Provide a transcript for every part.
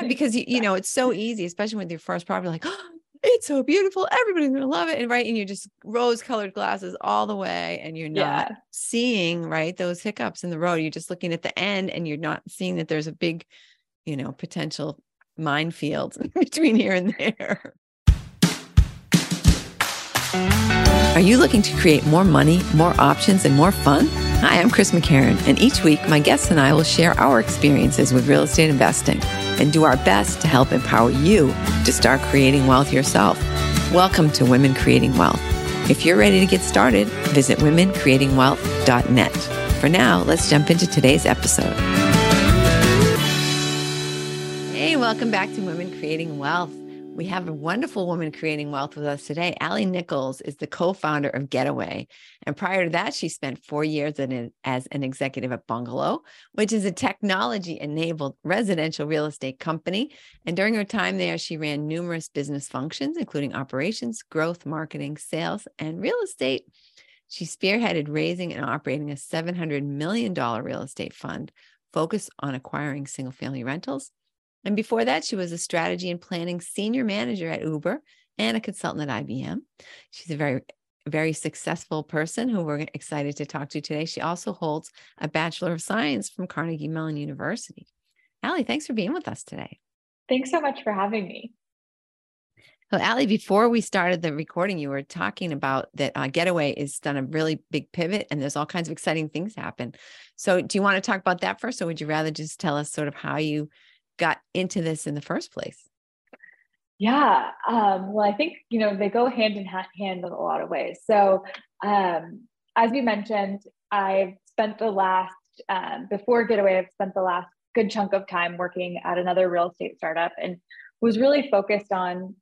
Yeah, because you, you know, it's so easy, especially with your first property, like, oh, it's so beautiful. Everybody's gonna love it. And right. And you're just rose colored glasses all the way. And you're not yeah. seeing right those hiccups in the road. You're just looking at the end and you're not seeing that there's a big, you know, potential minefield between here and there. Are you looking to create more money, more options, and more fun? Hi, I'm Chris McCarron, and each week my guests and I will share our experiences with real estate investing and do our best to help empower you to start creating wealth yourself. Welcome to Women Creating Wealth. If you're ready to get started, visit womencreatingwealth.net. For now, let's jump into today's episode. Hey, welcome back to Women Creating Wealth. We have a wonderful woman creating wealth with us today. Ali Nichols is the co founder of Getaway. And prior to that, she spent four years an, as an executive at Bungalow, which is a technology enabled residential real estate company. And during her time there, she ran numerous business functions, including operations, growth, marketing, sales, and real estate. She spearheaded raising and operating a $700 million real estate fund focused on acquiring single family rentals and before that, she was a strategy and planning senior manager at Uber and a consultant at IBM. She's a very, very successful person who we're excited to talk to today. She also holds a Bachelor of Science from Carnegie Mellon University. Ali, thanks for being with us today. Thanks so much for having me. So, Ali, before we started the recording, you were talking about that uh, Getaway is done a really big pivot and there's all kinds of exciting things happen. So, do you want to talk about that first, or would you rather just tell us sort of how you got into this in the first place? Yeah, um, well, I think you know they go hand in hand in a lot of ways. So, um, as we mentioned, I've spent the last um, before Getaway, I've spent the last good chunk of time working at another real estate startup, and was really focused on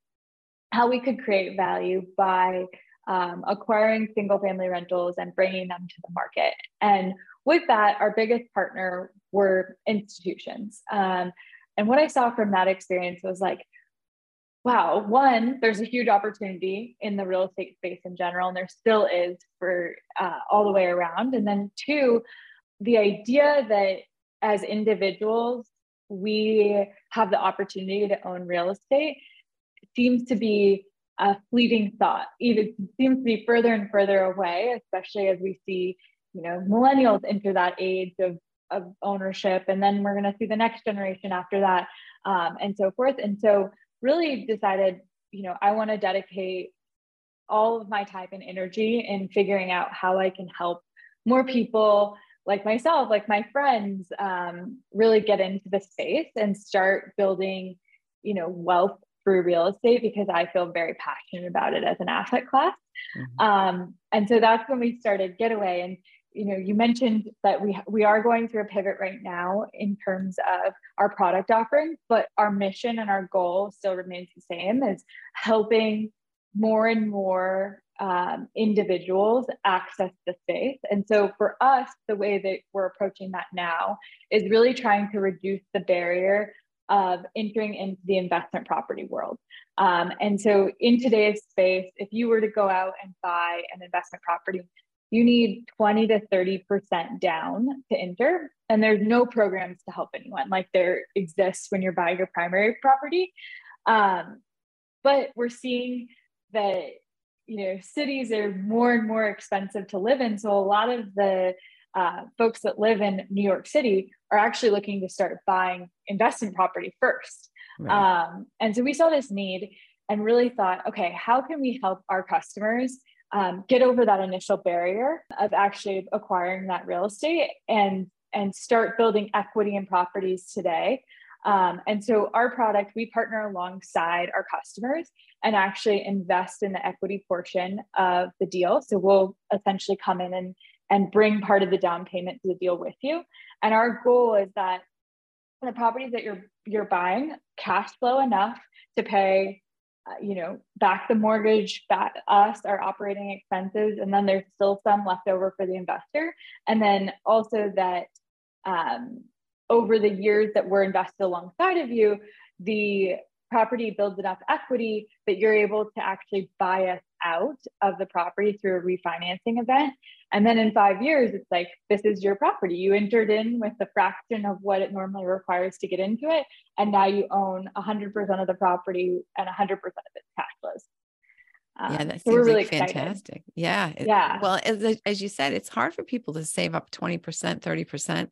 how we could create value by um, acquiring single family rentals and bringing them to the market. And with that, our biggest partner were institutions. Um, and what I saw from that experience was like, wow, one, there's a huge opportunity in the real estate space in general, and there still is for uh, all the way around. And then two, the idea that as individuals, we have the opportunity to own real estate seems to be a fleeting thought. Even seems to be further and further away, especially as we see, you know, millennials enter that age of of ownership and then we're going to see the next generation after that um, and so forth and so really decided you know i want to dedicate all of my time and energy in figuring out how i can help more people like myself like my friends um, really get into the space and start building you know wealth through real estate because i feel very passionate about it as an asset class mm-hmm. um, and so that's when we started getaway and you know you mentioned that we we are going through a pivot right now in terms of our product offering but our mission and our goal still remains the same as helping more and more um, individuals access the space. And so for us the way that we're approaching that now is really trying to reduce the barrier of entering into the investment property world. Um, and so in today's space if you were to go out and buy an investment property you need 20 to 30% down to enter. And there's no programs to help anyone like there exists when you're buying your primary property. Um, but we're seeing that, you know, cities are more and more expensive to live in. So a lot of the uh, folks that live in New York City are actually looking to start buying investment property first. Right. Um, and so we saw this need and really thought, okay, how can we help our customers um, get over that initial barrier of actually acquiring that real estate and and start building equity in properties today. Um, and so our product, we partner alongside our customers and actually invest in the equity portion of the deal. So we'll essentially come in and and bring part of the down payment to the deal with you. And our goal is that the properties that you're you're buying cash flow enough to pay you know, back the mortgage, back us, our operating expenses, and then there's still some left over for the investor. And then also that um, over the years that we're invested alongside of you, the property builds enough equity that you're able to actually buy us out of the property through a refinancing event. And then in five years, it's like, this is your property. You entered in with the fraction of what it normally requires to get into it. And now you own 100% of the property and 100% of its cash flows. Um, yeah, that so seems really like fantastic. Yeah. Yeah. Well, as, as you said, it's hard for people to save up 20%, 30%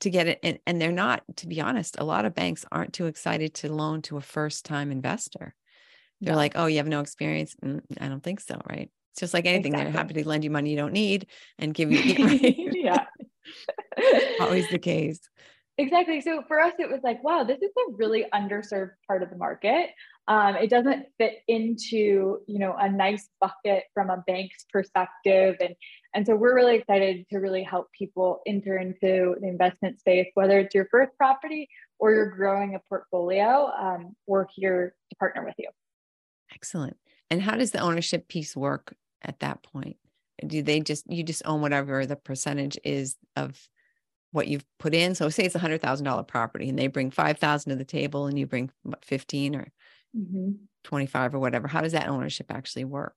to get it. And, and they're not, to be honest, a lot of banks aren't too excited to loan to a first time investor. They're like, oh, you have no experience. Mm, I don't think so. Right. It's just like anything. Exactly. They're happy to lend you money you don't need and give you. Yeah. Always the case. Exactly. So for us, it was like, wow, this is a really underserved part of the market. Um, it doesn't fit into you know a nice bucket from a bank's perspective, and and so we're really excited to really help people enter into the investment space, whether it's your first property or you're growing a portfolio. Um, we're here to partner with you. Excellent. And how does the ownership piece work at that point? Do they just you just own whatever the percentage is of what you've put in? So say it's a hundred thousand dollar property and they bring five thousand to the table and you bring what, 15 or mm-hmm. 25 or whatever. How does that ownership actually work?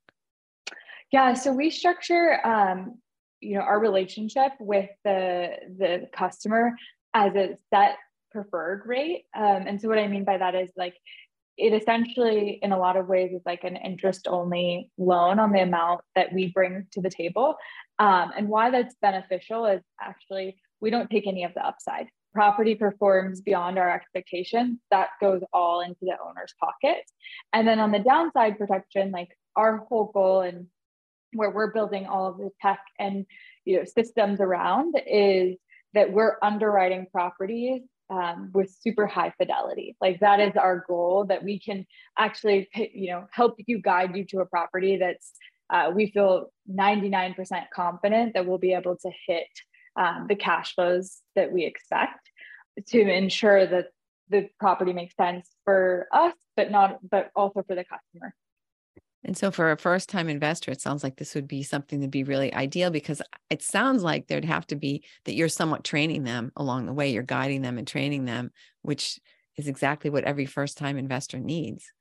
Yeah, so we structure um, you know our relationship with the the customer as a set preferred rate. Um, and so what I mean by that is like it essentially in a lot of ways is like an interest only loan on the amount that we bring to the table. Um, and why that's beneficial is actually we don't take any of the upside. Property performs beyond our expectations, that goes all into the owner's pocket. And then on the downside protection, like our whole goal and where we're building all of the tech and you know systems around is that we're underwriting properties um, with super high fidelity. Like that is our goal that we can actually, you know, help you guide you to a property that's uh, we feel 99% confident that we'll be able to hit um, the cash flows that we expect to ensure that the property makes sense for us, but not, but also for the customer. And so for a first time investor, it sounds like this would be something to be really ideal because it sounds like there'd have to be that you're somewhat training them along the way. You're guiding them and training them, which is exactly what every first time investor needs.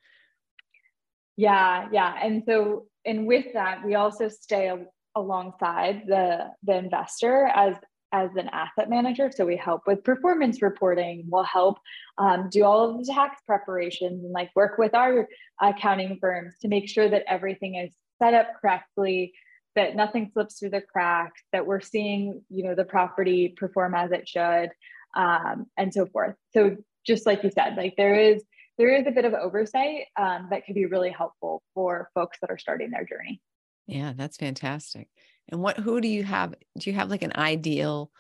Yeah, yeah. And so, and with that, we also stay alongside the the investor as as an asset manager. So we help with performance reporting. We'll help um, do all of the tax preparations and like work with our accounting firms to make sure that everything is set up correctly, that nothing slips through the cracks, that we're seeing you know the property perform as it should, um, and so forth. So just like you said, like there is there is a bit of oversight um, that could be really helpful for folks that are starting their journey. Yeah, that's fantastic. And what who do you have? Do you have like an ideal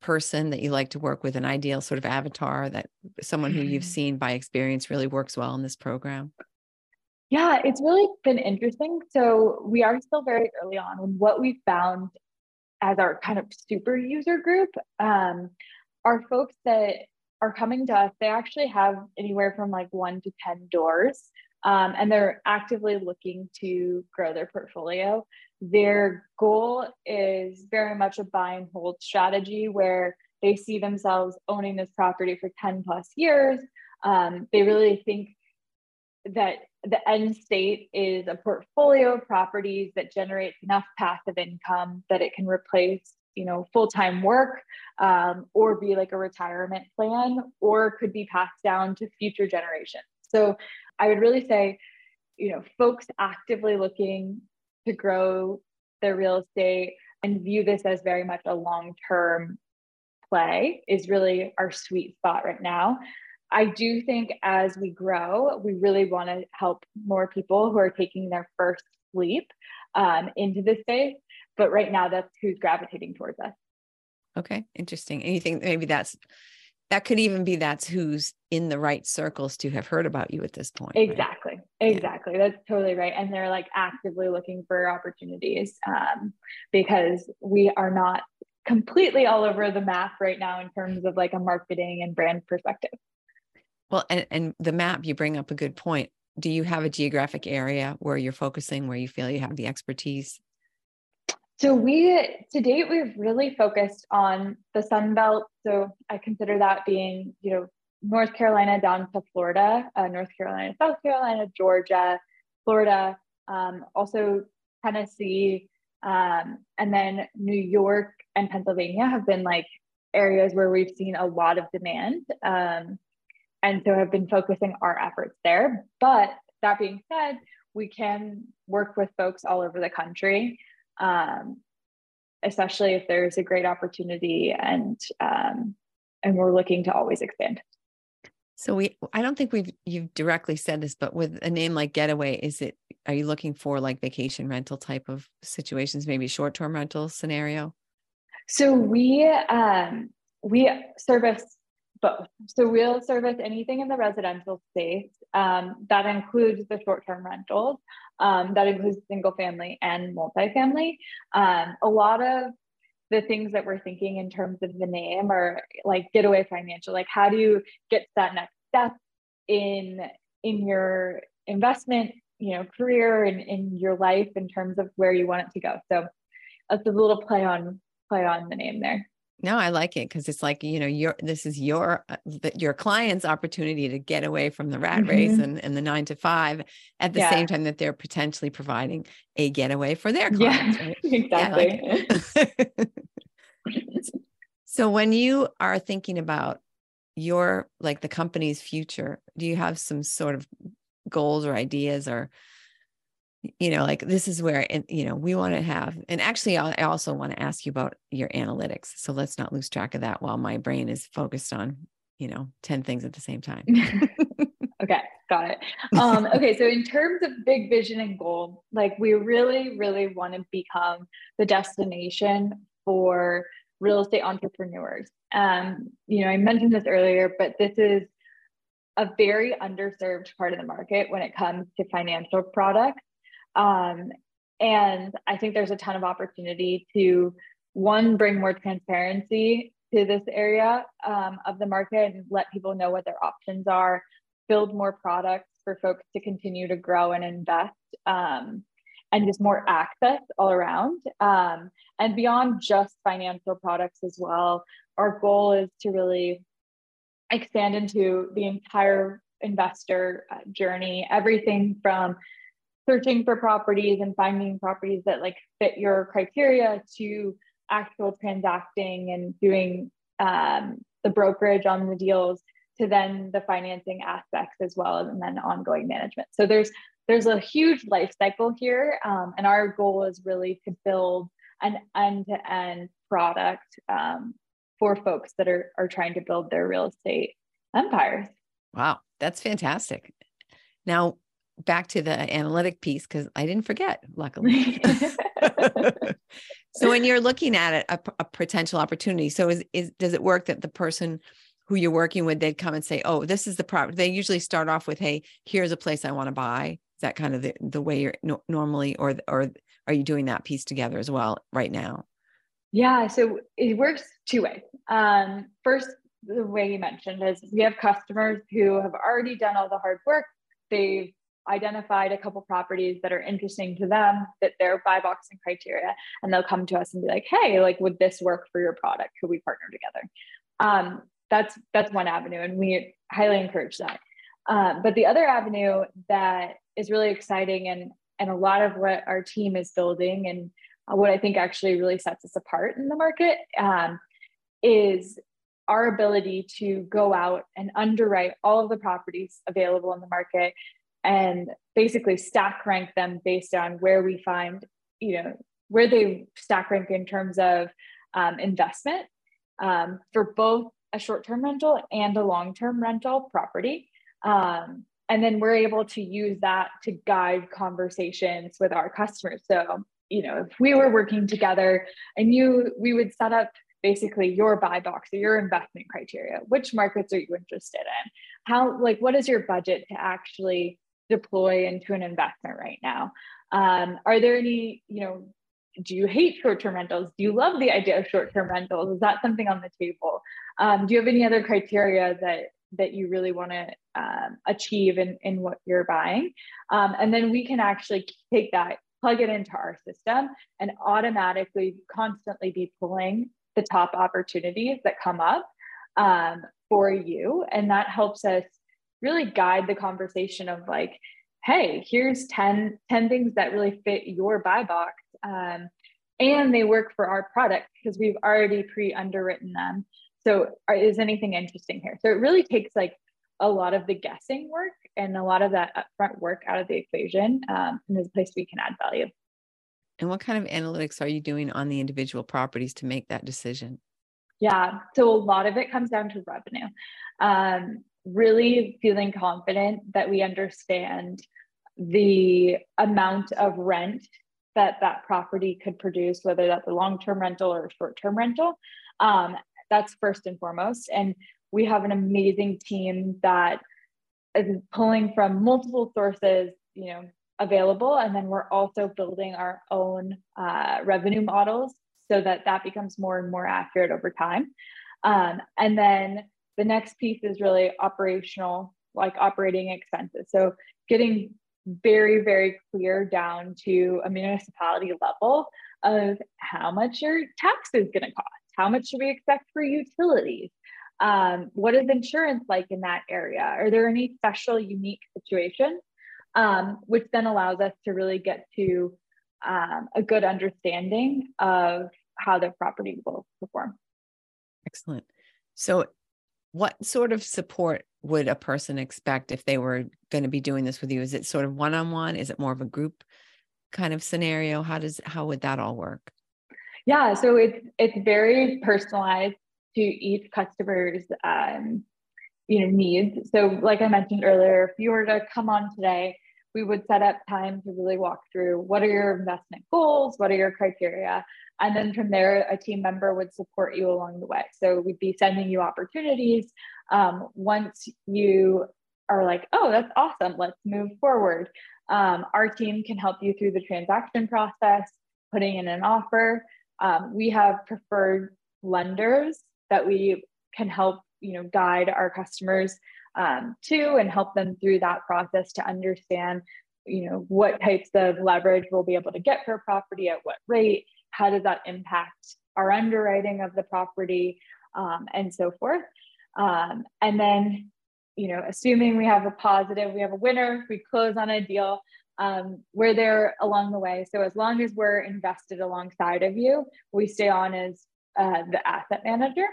person that you like to work with, an ideal sort of avatar that someone who you've seen by experience really works well in this program? Yeah, it's really been interesting. So we are still very early on. And what we found as our kind of super user group um, are folks that are coming to us. They actually have anywhere from like one to 10 doors um, and they're actively looking to grow their portfolio. Their goal is very much a buy and hold strategy where they see themselves owning this property for 10 plus years. Um, they really think that the end state is a portfolio of properties that generates enough passive income that it can replace you know full-time work um, or be like a retirement plan or could be passed down to future generations so I would really say, you know, folks actively looking to grow their real estate and view this as very much a long term play is really our sweet spot right now. I do think as we grow, we really want to help more people who are taking their first leap um, into this space. But right now, that's who's gravitating towards us. Okay, interesting. Anything maybe that's that could even be that's who's in the right circles to have heard about you at this point. Exactly. Right? Exactly. Yeah. That's totally right. And they're like actively looking for opportunities um, because we are not completely all over the map right now in terms of like a marketing and brand perspective. Well, and, and the map, you bring up a good point. Do you have a geographic area where you're focusing, where you feel you have the expertise? So we to date we've really focused on the Sun Belt. So I consider that being you know North Carolina down to Florida, uh, North Carolina, South Carolina, Georgia, Florida, um, also Tennessee, um, and then New York and Pennsylvania have been like areas where we've seen a lot of demand. Um, and so have been focusing our efforts there. But that being said, we can work with folks all over the country, um, especially if there's a great opportunity and um, and we're looking to always expand. So we, I don't think we've you've directly said this, but with a name like Getaway, is it? Are you looking for like vacation rental type of situations, maybe short term rental scenario? So we um, we service both. So we'll service anything in the residential space. Um, that includes the short-term rentals. Um, that includes single family and multifamily. Um, a lot of the things that we're thinking in terms of the name are like getaway financial. Like how do you get to that next step in in your investment, you know, career and in your life in terms of where you want it to go. So that's a little play on play on the name there. No, I like it because it's like, you know, your this is your uh, your client's opportunity to get away from the rat mm-hmm. race and, and the nine to five at the yeah. same time that they're potentially providing a getaway for their clients. Yeah, right? exactly. Yeah, like so when you are thinking about your like the company's future, do you have some sort of goals or ideas or you know like this is where and you know we want to have and actually i also want to ask you about your analytics so let's not lose track of that while my brain is focused on you know 10 things at the same time. Okay got it. Um, okay so in terms of big vision and goal like we really really want to become the destination for real estate entrepreneurs. Um, you know i mentioned this earlier but this is a very underserved part of the market when it comes to financial products um, and I think there's a ton of opportunity to one, bring more transparency to this area um, of the market and let people know what their options are, build more products for folks to continue to grow and invest. Um, and just more access all around. Um, and beyond just financial products as well, our goal is to really expand into the entire investor uh, journey, everything from searching for properties and finding properties that like fit your criteria to actual transacting and doing um, the brokerage on the deals to then the financing aspects as well and then ongoing management. So there's there's a huge life cycle here um, and our goal is really to build an end-to-end product um, for folks that are, are trying to build their real estate empires. Wow that's fantastic. Now back to the analytic piece because I didn't forget, luckily. so when you're looking at it, a, a, potential opportunity, so is, is does it work that the person who you're working with, they'd come and say, "Oh, this is the property." They usually start off with, "Hey, here's a place I want to buy." Is that kind of the, the way you're no, normally, or or are you doing that piece together as well right now? Yeah, so it works two ways. Um, first, the way you mentioned is we have customers who have already done all the hard work. They've identified a couple properties that are interesting to them that they're buy box and criteria and they'll come to us and be like hey like would this work for your product? Could we partner together? Um, that's that's one avenue and we highly encourage that. Um, but the other avenue that is really exciting and and a lot of what our team is building and what i think actually really sets us apart in the market um, is our ability to go out and underwrite all of the properties available in the market and basically stack rank them based on where we find, you know, where they stack rank in terms of um, investment um, for both a short term rental and a long term rental property. Um, and then we're able to use that to guide conversations with our customers. So, you know, if we were working together and you, we would set up basically your buy box or your investment criteria. Which markets are you interested in? How, like, what is your budget to actually deploy into an investment right now? Um, are there any, you know, do you hate short-term rentals? Do you love the idea of short-term rentals? Is that something on the table? Um, do you have any other criteria that that you really want to um, achieve in, in what you're buying? Um, and then we can actually take that, plug it into our system, and automatically, constantly be pulling the top opportunities that come up um, for you, and that helps us really guide the conversation of like hey, here's 10, 10 things that really fit your buy box. Um, and they work for our product because we've already pre underwritten them. So, are, is anything interesting here? So, it really takes like a lot of the guessing work and a lot of that upfront work out of the equation um, and is a place we can add value. And what kind of analytics are you doing on the individual properties to make that decision? Yeah, so a lot of it comes down to revenue. Um, really feeling confident that we understand the amount of rent that that property could produce, whether that's a long-term rental or a short-term rental. Um, that's first and foremost. And we have an amazing team that is pulling from multiple sources, you know, available. And then we're also building our own uh, revenue models so that that becomes more and more accurate over time. Um, and then the next piece is really operational, like operating expenses. So getting very, very clear down to a municipality level of how much your tax is going to cost, how much should we expect for utilities, um, what is insurance like in that area? Are there any special, unique situations? Um, which then allows us to really get to um, a good understanding of how the property will perform. Excellent. So, what sort of support would a person expect if they were going to be doing this with you? Is it sort of one on one? Is it more of a group kind of scenario? How does how would that all work? Yeah, so it's it's very personalized to each customer's um, you know needs. So like I mentioned earlier, if you were to come on today, we would set up time to really walk through what are your investment goals, what are your criteria, and then from there, a team member would support you along the way. So we'd be sending you opportunities. Um, once you are like, oh, that's awesome, let's move forward. Um, our team can help you through the transaction process, putting in an offer. Um, we have preferred lenders that we can help you know guide our customers um, to and help them through that process to understand you know what types of leverage we'll be able to get for a property at what rate how does that impact our underwriting of the property um, and so forth. Um, and then you know assuming we have a positive we have a winner we close on a deal um, we're there along the way. So as long as we're invested alongside of you we stay on as uh, the asset manager.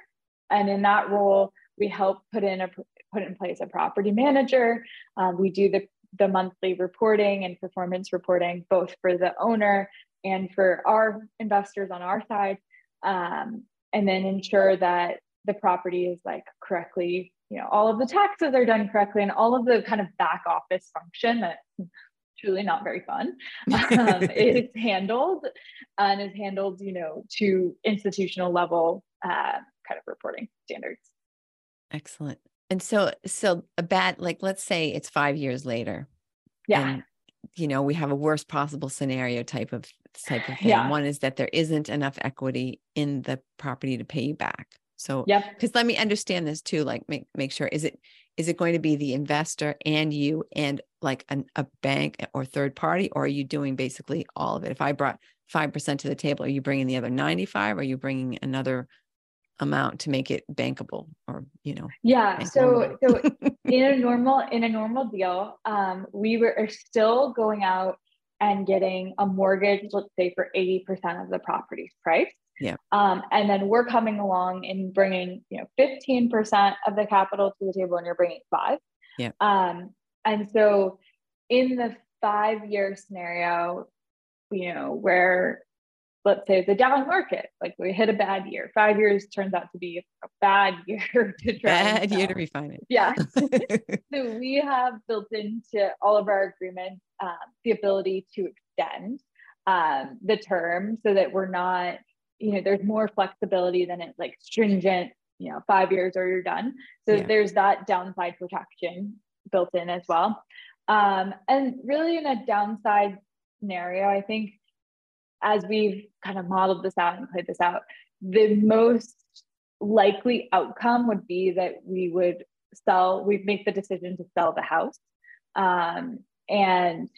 And in that role, we help put in a put in place a property manager. Um, we do the the monthly reporting and performance reporting, both for the owner and for our investors on our side, um, and then ensure that the property is like correctly, you know, all of the taxes are done correctly and all of the kind of back office function that truly not very fun um, is handled and is handled, you know, to institutional level uh, kind of reporting standards. Excellent. And so, so a bad, like, let's say it's five years later. Yeah. And, you know, we have a worst possible scenario type of type of thing. Yeah. One is that there isn't enough equity in the property to pay you back. So, yeah, because let me understand this too. Like, make make sure is it is it going to be the investor and you and like an, a bank or third party, or are you doing basically all of it? If I brought five percent to the table, are you bringing the other ninety five? Are you bringing another amount to make it bankable or you know yeah so so in a normal in a normal deal um, we were are still going out and getting a mortgage let's say for 80% of the property's price. Yeah. Um, and then we're coming along and bringing you know 15% of the capital to the table and you're bringing five. Yeah. Um, and so in the five year scenario you know where let's say the down market, like we hit a bad year. Five years turns out to be a bad year to try. Bad year to refine it. Yeah. so we have built into all of our agreements um, the ability to extend um, the term so that we're not, you know, there's more flexibility than it's like stringent, you know, five years or you're done. So yeah. there's that downside protection built in as well. Um, and really in a downside scenario, I think as we've kind of modeled this out and played this out, the most likely outcome would be that we would sell, we'd make the decision to sell the house um, and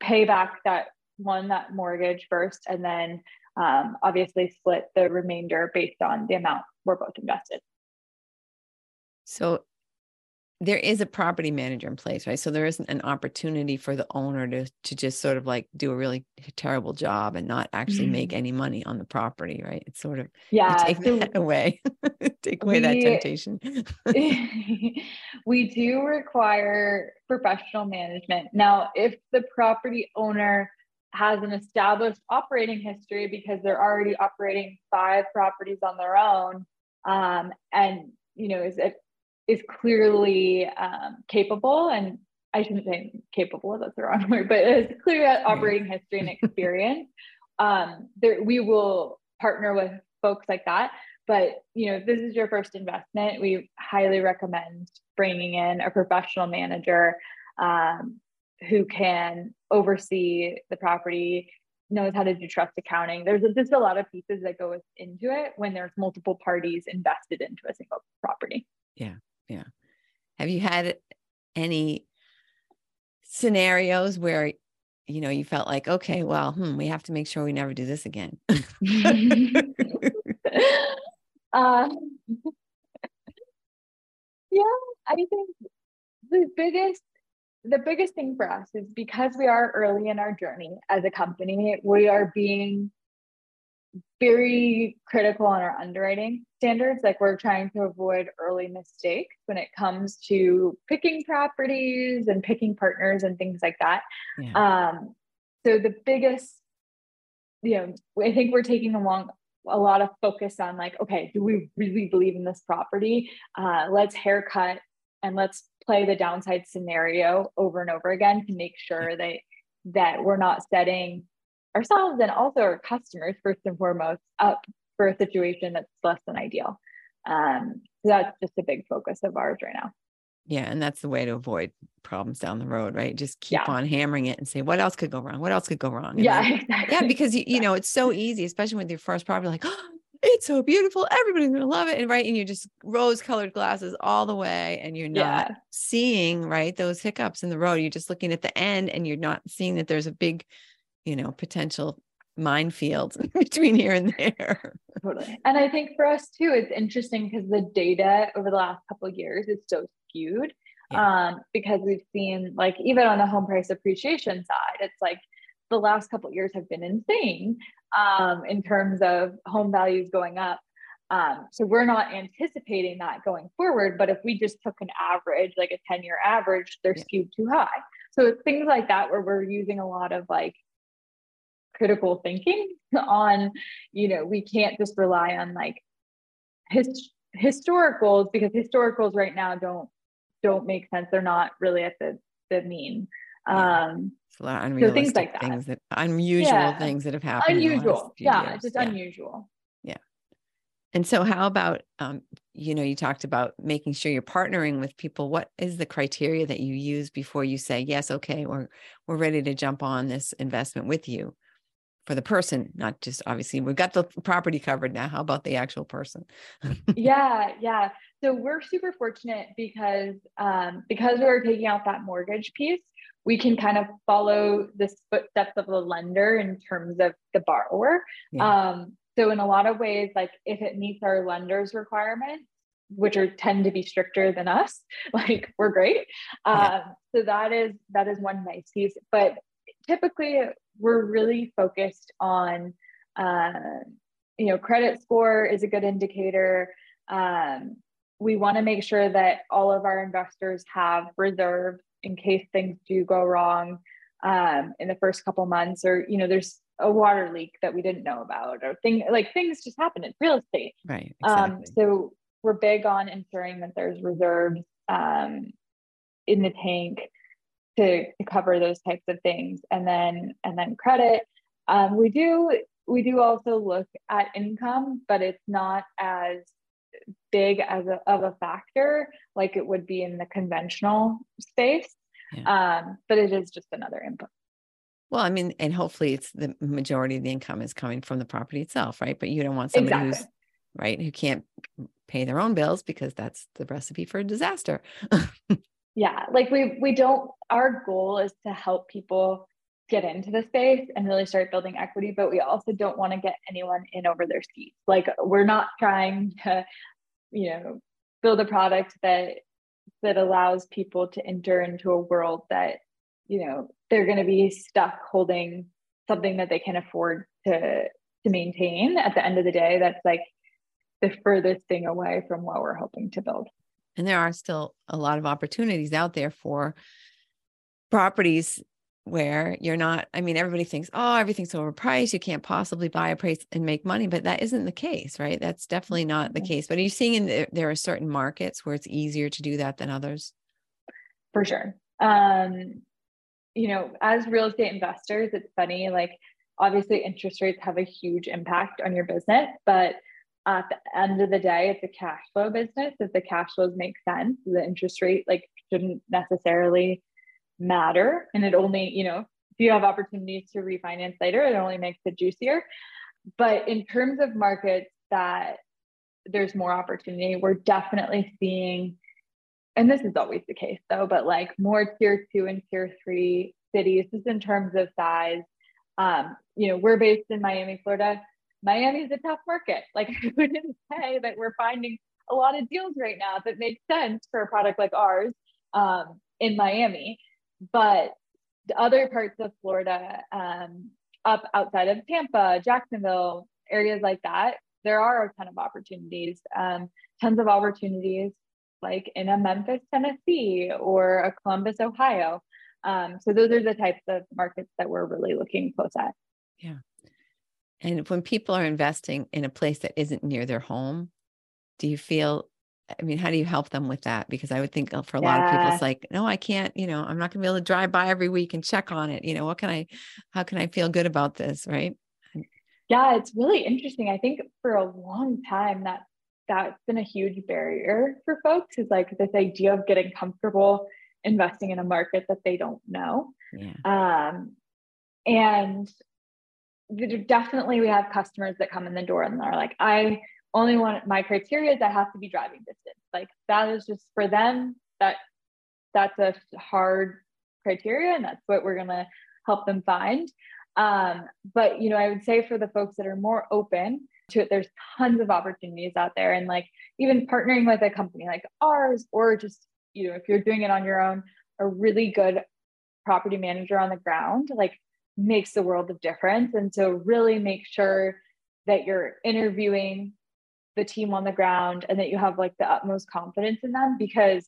pay back that one, that mortgage first, and then um, obviously split the remainder based on the amount we're both invested. So there is a property manager in place, right? So there isn't an opportunity for the owner to to just sort of like do a really terrible job and not actually mm-hmm. make any money on the property, right? It's sort of yeah, take so that away, take away we, that temptation. we do require professional management. Now, if the property owner has an established operating history because they're already operating five properties on their own, um, and you know is it is clearly um, capable and I shouldn't say capable, that's the wrong word, but has clear operating history and experience. um, there, we will partner with folks like that. But you know, if this is your first investment, we highly recommend bringing in a professional manager um, who can oversee the property, knows how to do trust accounting. There's just a lot of pieces that go into it when there's multiple parties invested into a single property. Yeah yeah. Have you had any scenarios where you know you felt like okay well hmm, we have to make sure we never do this again. Uh, yeah i think the biggest the biggest thing for us is because we are early in our journey as a company we are being very critical on our underwriting standards. Like we're trying to avoid early mistakes when it comes to picking properties and picking partners and things like that. Yeah. Um, so the biggest, you know, I think we're taking along a lot of focus on like, okay, do we really believe in this property? Uh, let's haircut and let's play the downside scenario over and over again to make sure that that we're not setting ourselves and also our customers first and foremost up for a situation that's less than ideal. Um, so that's just a big focus of ours right now. Yeah, and that's the way to avoid problems down the road, right? Just keep yeah. on hammering it and say, what else could go wrong? What else could go wrong? And yeah, then, exactly. yeah, because you, you know it's so easy, especially with your first property, like, oh, it's so beautiful, everybody's gonna love it, and right, and you just rose-colored glasses all the way, and you're not yeah. seeing right those hiccups in the road. You're just looking at the end, and you're not seeing that there's a big you know, potential minefield between here and there. Totally. And I think for us too, it's interesting because the data over the last couple of years is so skewed. Yeah. Um, because we've seen like even on the home price appreciation side, it's like the last couple of years have been insane um, in terms of home values going up. Um, so we're not anticipating that going forward. But if we just took an average, like a 10 year average, they're yeah. skewed too high. So things like that where we're using a lot of like critical thinking on you know we can't just rely on like his historicals because historicals right now don't don't make sense they're not really at the the mean um it's a lot of unrealistic so things like that. things that unusual yeah. things that have happened unusual yeah years. just yeah. unusual yeah and so how about um you know you talked about making sure you're partnering with people what is the criteria that you use before you say yes okay we're we're ready to jump on this investment with you for the person, not just obviously we've got the property covered now. How about the actual person? yeah, yeah. So we're super fortunate because um, because we're taking out that mortgage piece, we can kind of follow the footsteps of the lender in terms of the borrower. Yeah. Um, so in a lot of ways, like if it meets our lender's requirements, which are tend to be stricter than us, like we're great. Yeah. Um, so that is that is one nice piece. But typically we're really focused on, uh, you know, credit score is a good indicator. Um, we want to make sure that all of our investors have reserves in case things do go wrong um, in the first couple months, or you know, there's a water leak that we didn't know about, or thing like things just happen in real estate. Right. Um, exactly. Um, so we're big on ensuring that there's reserves um, in the tank to, to cover those types of things and then and then credit um, we do we do also look at income but it's not as big as a, of a factor like it would be in the conventional space yeah. um, but it is just another input well, I mean, and hopefully it's the majority of the income is coming from the property itself, right? But you don't want somebody exactly. who's right who can't pay their own bills because that's the recipe for a disaster. yeah like we we don't our goal is to help people get into the space and really start building equity but we also don't want to get anyone in over their skis like we're not trying to you know build a product that that allows people to enter into a world that you know they're going to be stuck holding something that they can afford to to maintain. At the end of the day that's like the furthest thing away from what we're hoping to build and there are still a lot of opportunities out there for properties where you're not i mean everybody thinks oh everything's overpriced. You can't possibly buy a place and make money. But that isn't the case right? That's definitely not the case. But are you seeing in the, there are certain markets where it's easier to do that than others? For sure. Um you know as real estate investors it's funny like obviously interest rates have a huge impact on your business but at the end of the day it's a cash flow business. If the cash flows make sense the interest rate like shouldn't necessarily matter. And it only you know if you have opportunities to refinance later it only makes it juicier. But in terms of markets that there's more opportunity we're definitely seeing and this is always the case though but like more tier two and tier three cities just in terms of size. Um, you know we're based in miami florida miami is a tough market like i wouldn't say that we're finding a lot of deals right now that make sense for a product like ours um, in miami but the other parts of Florida, um, up outside of Tampa, Jacksonville, areas like that, there are a ton of opportunities, um, tons of opportunities like in a Memphis, Tennessee or a Columbus, Ohio. Um, so those are the types of markets that we're really looking close at. Yeah. And when people are investing in a place that isn't near their home, do you feel I mean, how do you help them with that? Because I would think uh, for a yeah. lot of people, it's like, no, I can't, you know, I'm not gonna be able to drive by every week and check on it. You know, what can I, how can I feel good about this? Right. Yeah, it's really interesting. I think for a long time that that's been a huge barrier for folks is like this idea of getting comfortable investing in a market that they don't know. Yeah. Um, and definitely we have customers that come in the door and they're like, I only want my criteria is I have to be driving distance. Like that is just for them that that's a hard criteria and that's what we're gonna help them find. Um, but you know, I would say for the folks that are more open to it, there's tons of opportunities out there. And like even partnering with a company like ours, or just, you know, if you're doing it on your own, a really good property manager on the ground, like makes the world of difference. And so really make sure that you're interviewing the team on the ground and that you have like the utmost confidence in them because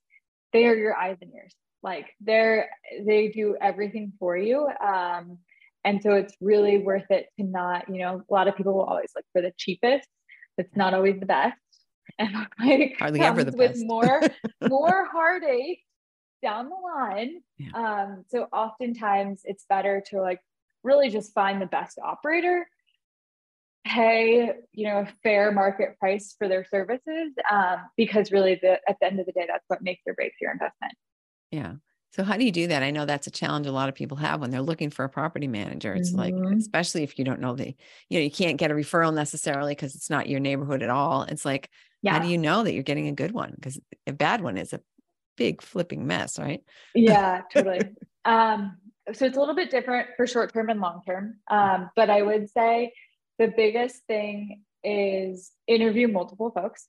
they are your eyes and ears like they're they do everything for you um and so it's really worth it to not you know a lot of people will always look for the cheapest it's not always the best and like hardly ever the with best. more more heartache down the line yeah. um so oftentimes it's better to like really just find the best operator pay you know a fair market price for their services um, because really the at the end of the day that's what makes or breaks your investment. Yeah. So how do you do that? I know that's a challenge a lot of people have when they're looking for a property manager. It's mm-hmm. like especially if you don't know the you know you can't get a referral necessarily because it's not your neighborhood at all. It's like yeah. how do you know that you're getting a good one? Because a bad one is a big flipping mess right? Yeah totally. Um so it's a little bit different for short term and long term um, but i would say the biggest thing is interview multiple folks.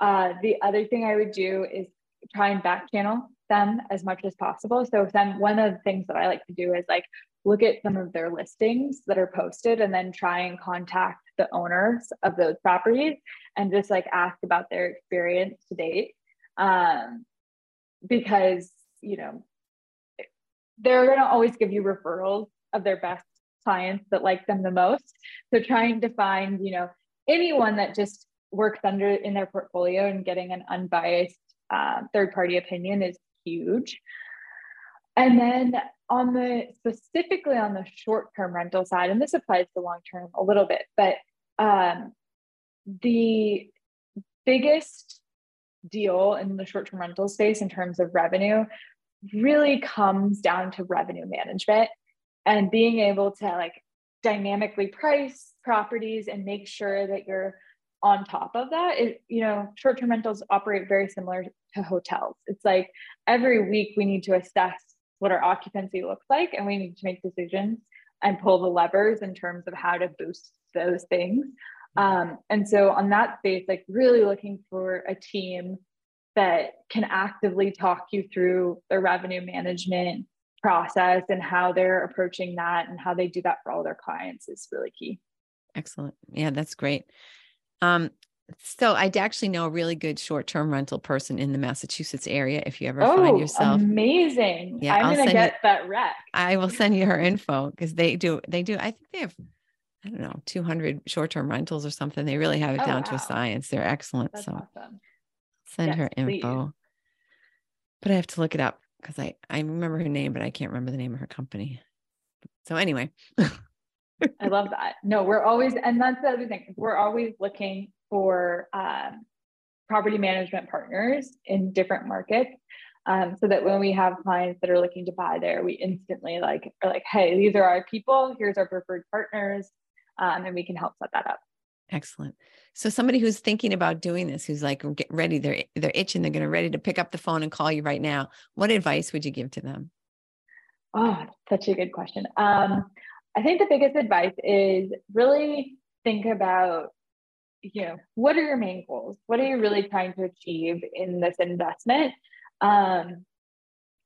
Uh, the other thing I would do is try and back channel them as much as possible. So then one of the things that I like to do is like look at some of their listings that are posted and then try and contact the owners of those properties and just like ask about their experience to date. Um, because, you know, they're going to always give you referrals of their best clients that like them the most. So trying to find, you know, anyone that just works under in their portfolio and getting an unbiased uh, third party opinion is huge. And then on the specifically on the short term rental side, and this applies to long term a little bit, but um, the biggest deal in the short term rental space in terms of revenue really comes down to revenue management and being able to like dynamically price properties and make sure that you're on top of that. It, you know short-term rentals operate very similar to hotels. It's like every week we need to assess what our occupancy looks like and we need to make decisions and pull the levers in terms of how to boost those things. Um, and so on that space like really looking for a team that can actively talk you through the revenue management process and how they're approaching that and how they do that for all their clients is really key. Excellent. Yeah, that's great. Um, so I'd actually know a really good short-term rental person in the Massachusetts area. If you ever oh, find yourself amazing. Yeah, I'm gonna get you, that rec. I will send you her info because they do, they do, I think they have, I don't know, 200 short-term rentals or something. They really have it oh, down wow. to a science. They're excellent. That's so awesome. Send yes, her info. Please. But I have to look it up because I, I remember her name, but I can't remember the name of her company. So anyway. I love that. No, we're always, and that's the other thing. We're always looking for um, property management partners in different markets. Um, so that when we have clients that are looking to buy there, we instantly like are like, hey, these are our people. Here's our preferred partners, um, and we can help set that up. Excellent. So somebody who's thinking about doing this, who's like get ready, they're they're itching, they're going to ready to pick up the phone and call you right now. What advice would you give to them? Oh, such a good question. Um, I think the biggest advice is really think about you know, what are your main goals? What are you really trying to achieve in this investment? Um,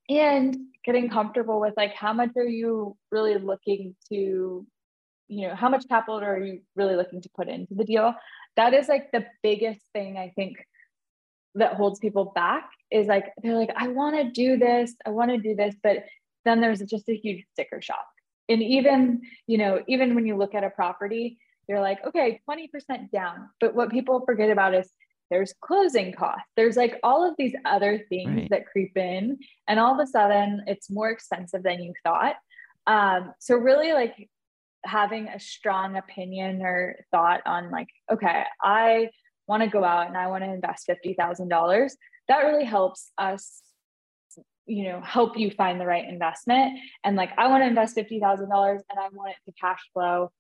and getting comfortable with like how much are you really looking to, you know, how much capital are you really looking to put into the deal? That is like the biggest thing I think that holds people back is like they're like, I want to do this, I want to do this, but then there's just a huge sticker shock. And even, you know, even when you look at a property, you're like, okay, 20% down. But what people forget about is there's closing costs. There's like all of these other things right. that creep in. And all of a sudden, it's more expensive than you thought. Um, so, really, like having a strong opinion or thought on, like, okay, I want to go out and I want to invest $50,000. That really helps us you know help you find the right investment and like i want to invest $50000 and i want it to cash flow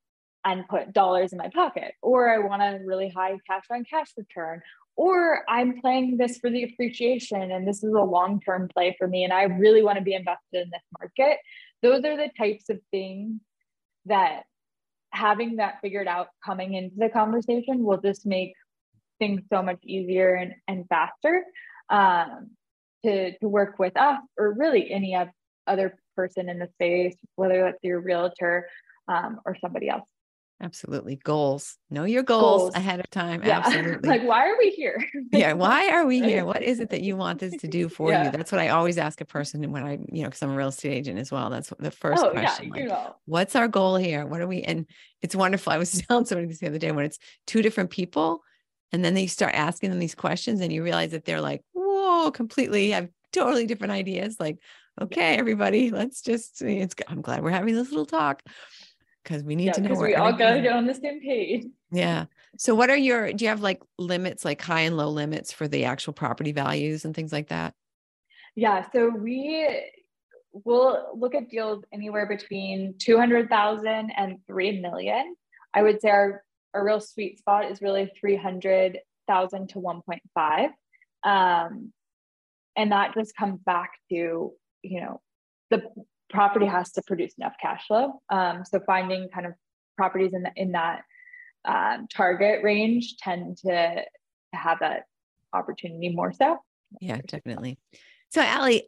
and put dollars in my pocket, or I want a really high cash on cash return, or I'm playing this for the appreciation and this is a long term play for me and I really want to be invested in this market. Those are the types of things that having that figured out coming into the conversation will just make things so much easier and, and faster um, to, to work with us or really any other person in the space, whether that's your realtor um, or somebody else. Absolutely. Goals. Know your goals, goals. ahead of time. Yeah. Absolutely. like, why are we here? yeah. Why are we here? What is it that you want this to do for yeah. you? That's what I always ask a person when I, you know, because I'm a real estate agent as well. That's the first oh, question. Yeah, like, know. What's our goal here? What are we? And it's wonderful. I was telling somebody this the other day when it's two different people and then they start asking them these questions and you realize that they're like, whoa, completely have totally different ideas. Like, okay, everybody, let's just, eh, it's, I'm glad we're having this little talk because we need yeah, to know because we all got to get on the same page. Yeah. So what are your do you have like limits like high and low limits for the actual property values and things like that? Yeah, so we will look at deals anywhere between 200,000 and 3 million. I would say our our real sweet spot is really 300,000 to 1.5. Um, and that just comes back to, you know, the property has to produce enough cash flow. Um, so finding kind of properties in, the, in that um, target range tend to, have that opportunity more so. Yeah, definitely. So Ali,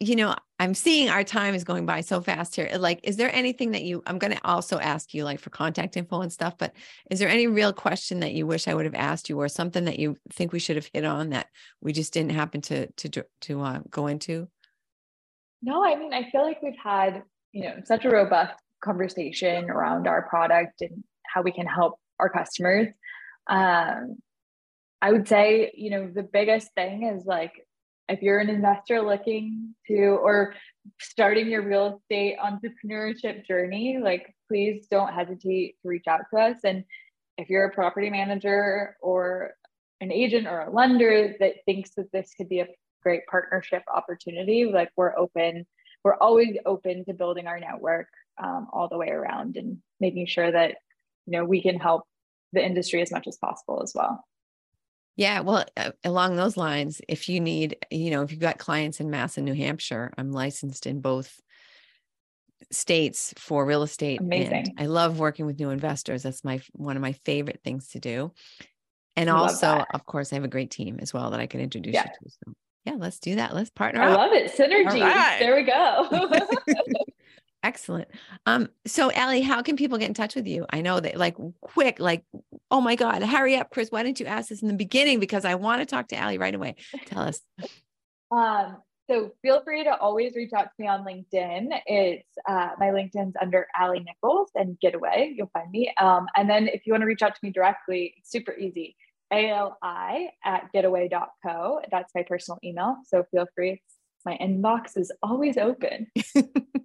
you know, I'm seeing our time is going by so fast here. Like, is there anything that you, I'm going to also ask you like for contact info and stuff, but is there any real question that you wish I would have asked you or something that you think we should have hit on that we just didn't happen to, to, to uh, go into? No, I mean, I feel like we've had, you know, such a robust conversation around our product and how we can help our customers. Um, I would say, you know, the biggest thing is like if you're an investor looking to or starting your real estate entrepreneurship journey, like please don't hesitate to reach out to us. And if you're a property manager or an agent or a lender that thinks that this could be a great partnership opportunity. Like we're open, we're always open to building our network um, all the way around and making sure that you know we can help the industry as much as possible as well. Yeah, well, uh, along those lines, if you need, you know, if you've got clients in Mass and New Hampshire, I'm licensed in both states for real estate. Amazing. I love working with new investors. That's my one of my favorite things to do And also, of course, I have a great team as well that I can introduce yeah. you to. So yeah, let's do that. Let's partner. I up. love it. Synergy. Right. There we go. Excellent. Um, so Ali, how can people get in touch with you? I know that like quick, like, oh my God, hurry up, Chris. Why didn't you ask this in the beginning? Because I want to talk to Ali right away. Tell us. Um, so feel free to always reach out to me on LinkedIn. It's uh, my LinkedIn's under Ali Nichols and Getaway. You'll find me. Um, and then if you want to reach out to me directly, it's super easy. ALI at getaway.co. That's my personal email. So feel free. my inbox is always open.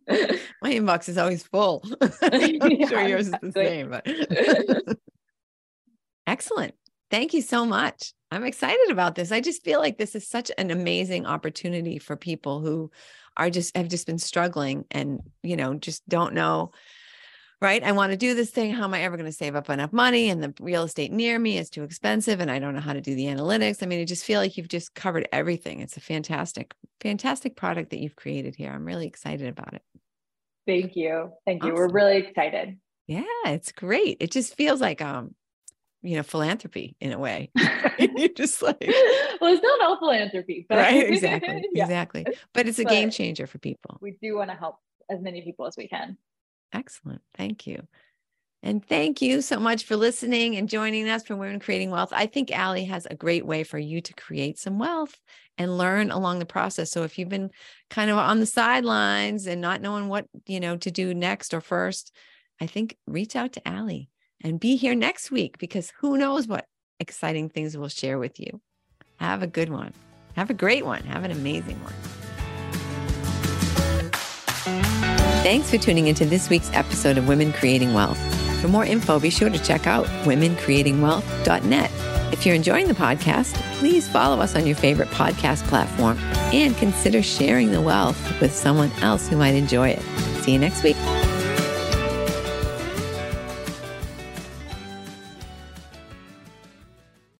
my inbox is always full. I'm yeah, sure yours exactly. is the same. But excellent. Thank you so much. I'm excited about this. I just feel like this is such an amazing opportunity for people who are just have just been struggling and, you know, just don't know right? I want to do this thing. How am I ever going to save up enough money? And the real estate near me is too expensive and I don't know how to do the analytics. I mean, I just feel like you've just covered everything. It's a fantastic, fantastic product that you've created here. I'm really excited about it. Thank you. Thank you. We're really excited. Yeah, it's great. It just feels like um you know, philanthropy in a way. You're just like, well, it's not all philanthropy, but right? Exactly, yeah. exactly. But it's a but game changer for people. We do want to help as many people as we can. Excellent. Thank you. And thank you so much for listening and joining us for Women Creating Wealth. I think Ali has a great way for you to create some wealth and learn along the process. So if you've been kind of on the sidelines and not knowing what, you know, to do next or first, I think reach out to Ali and be here next week because who knows what exciting things we'll share with you. Have a good one. Have a great one. Have an amazing one. Thanks for tuning into this week's episode of Women Creating Wealth. For more info, be sure to check out womencreatingwealth.net. If you're enjoying the podcast, please follow us on your favorite podcast platform and consider sharing the wealth with someone else who might enjoy it. See you next week.